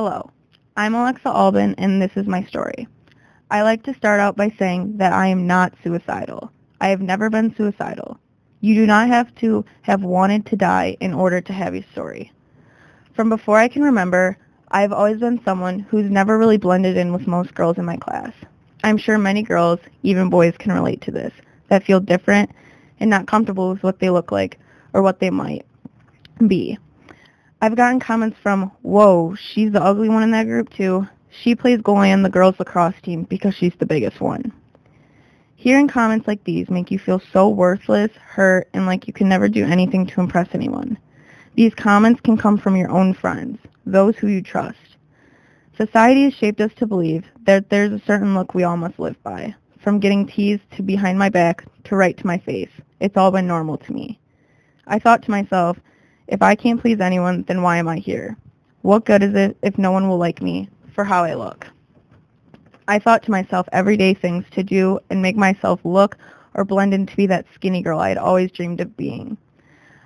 Hello, I'm Alexa Alban and this is my story. I like to start out by saying that I am not suicidal. I have never been suicidal. You do not have to have wanted to die in order to have a story. From before I can remember, I have always been someone who's never really blended in with most girls in my class. I'm sure many girls, even boys, can relate to this, that feel different and not comfortable with what they look like or what they might be. I've gotten comments from, whoa, she's the ugly one in that group too. She plays goalie on the girls lacrosse team because she's the biggest one. Hearing comments like these make you feel so worthless, hurt, and like you can never do anything to impress anyone. These comments can come from your own friends, those who you trust. Society has shaped us to believe that there's a certain look we all must live by. From getting teased to behind my back to right to my face, it's all been normal to me. I thought to myself, if I can't please anyone, then why am I here? What good is it if no one will like me for how I look? I thought to myself everyday things to do and make myself look or blend in to be that skinny girl I had always dreamed of being.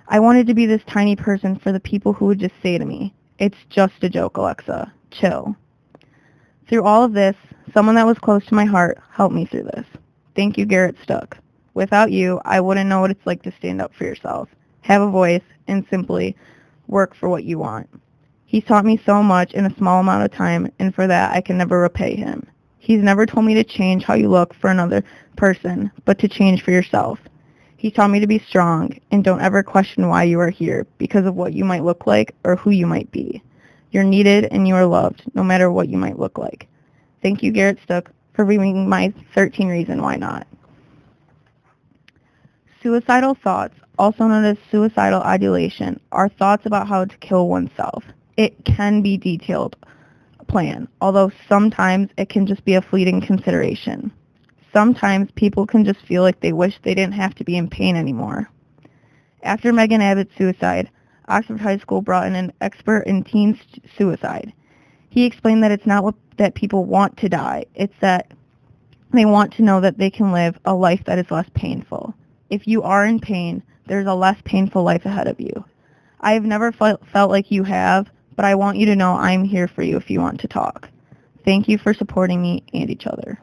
I wanted to be this tiny person for the people who would just say to me, it's just a joke, Alexa. Chill. Through all of this, someone that was close to my heart helped me through this. Thank you, Garrett Stuck. Without you, I wouldn't know what it's like to stand up for yourself have a voice, and simply work for what you want. He's taught me so much in a small amount of time, and for that I can never repay him. He's never told me to change how you look for another person, but to change for yourself. He taught me to be strong and don't ever question why you are here because of what you might look like or who you might be. You're needed and you are loved no matter what you might look like. Thank you, Garrett Stuck, for reading my 13 Reason Why Not. Suicidal thoughts also known as suicidal ideation, are thoughts about how to kill oneself. It can be detailed plan, although sometimes it can just be a fleeting consideration. Sometimes people can just feel like they wish they didn't have to be in pain anymore. After Megan Abbott's suicide, Oxford High School brought in an expert in teen suicide. He explained that it's not what, that people want to die, it's that they want to know that they can live a life that is less painful. If you are in pain, there's a less painful life ahead of you. I have never felt, like you have, but I want you to know I'm here for you if you want to talk. Thank you for supporting me and each other.